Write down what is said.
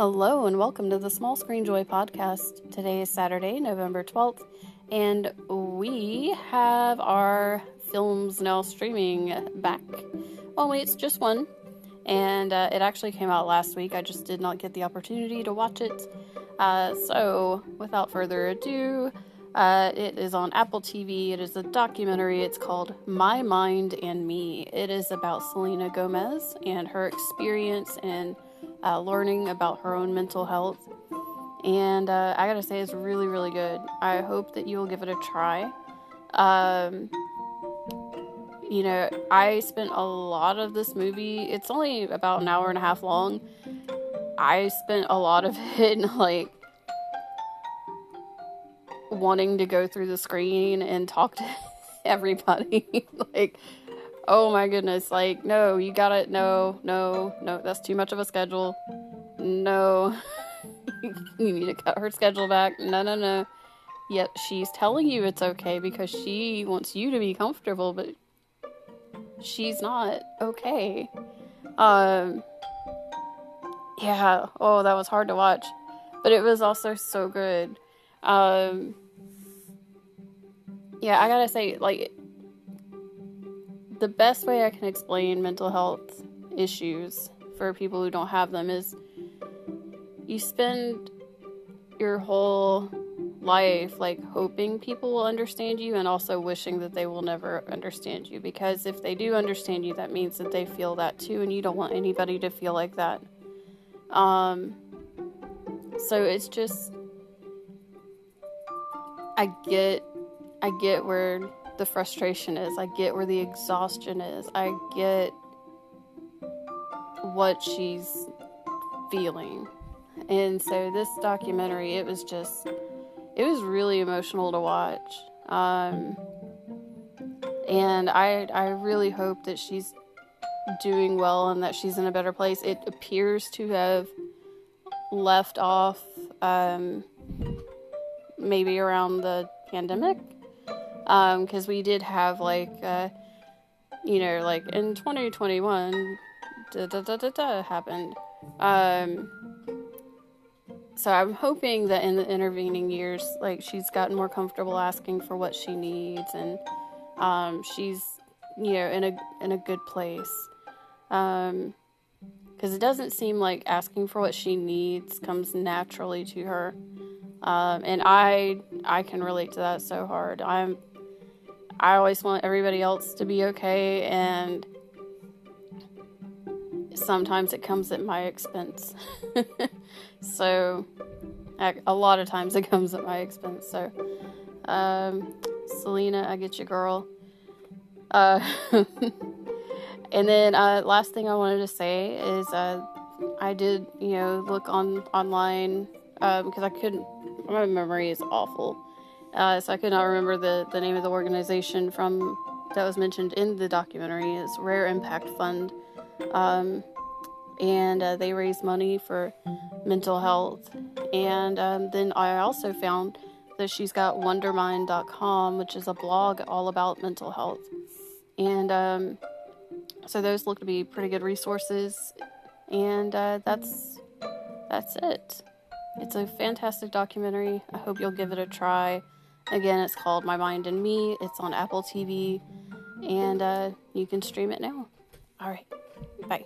Hello and welcome to the Small Screen Joy podcast. Today is Saturday, November 12th, and we have our films now streaming back. Only it's just one, and uh, it actually came out last week. I just did not get the opportunity to watch it. Uh, so, without further ado, uh, it is on Apple TV. It is a documentary. It's called My Mind and Me. It is about Selena Gomez and her experience in uh, learning about her own mental health. And uh, I gotta say, it's really, really good. I hope that you'll give it a try. Um, you know, I spent a lot of this movie, it's only about an hour and a half long. I spent a lot of it like wanting to go through the screen and talk to everybody. like, oh my goodness, like, no, you got it. no, no, no, that's too much of a schedule. No, you need to cut her schedule back. No, no, no. Yet she's telling you it's okay because she wants you to be comfortable, but she's not okay. Um, yeah, oh, that was hard to watch, but it was also so good. Um, yeah, I gotta say, like, the best way I can explain mental health issues for people who don't have them is you spend your whole life like hoping people will understand you and also wishing that they will never understand you. Because if they do understand you that means that they feel that too and you don't want anybody to feel like that. Um so it's just I get I get where the frustration is. I get where the exhaustion is. I get what she's feeling. And so this documentary, it was just it was really emotional to watch. Um, and I I really hope that she's doing well and that she's in a better place. It appears to have left off um, maybe around the pandemic because um, we did have like uh, you know like in 2021 da da da da, da happened. Um, so i'm hoping that in the intervening years like she's gotten more comfortable asking for what she needs and um, she's you know in a in a good place. Um, because it doesn't seem like asking for what she needs comes naturally to her. Um, and I I can relate to that so hard. I'm I always want everybody else to be okay, and sometimes it comes at my expense. so a lot of times it comes at my expense. So um, Selena, I get you, girl. Uh, and then uh, last thing I wanted to say is uh, I did you know look on online because um, I couldn't my memory is awful. Uh, so I could not remember the, the name of the organization from that was mentioned in the documentary. It's Rare Impact Fund, um, and uh, they raise money for mental health. And um, then I also found that she's got Wondermind.com, which is a blog all about mental health. And um, so those look to be pretty good resources. And uh, that's that's it. It's a fantastic documentary. I hope you'll give it a try. Again, it's called My Mind and Me. It's on Apple TV, and uh, you can stream it now. All right, bye.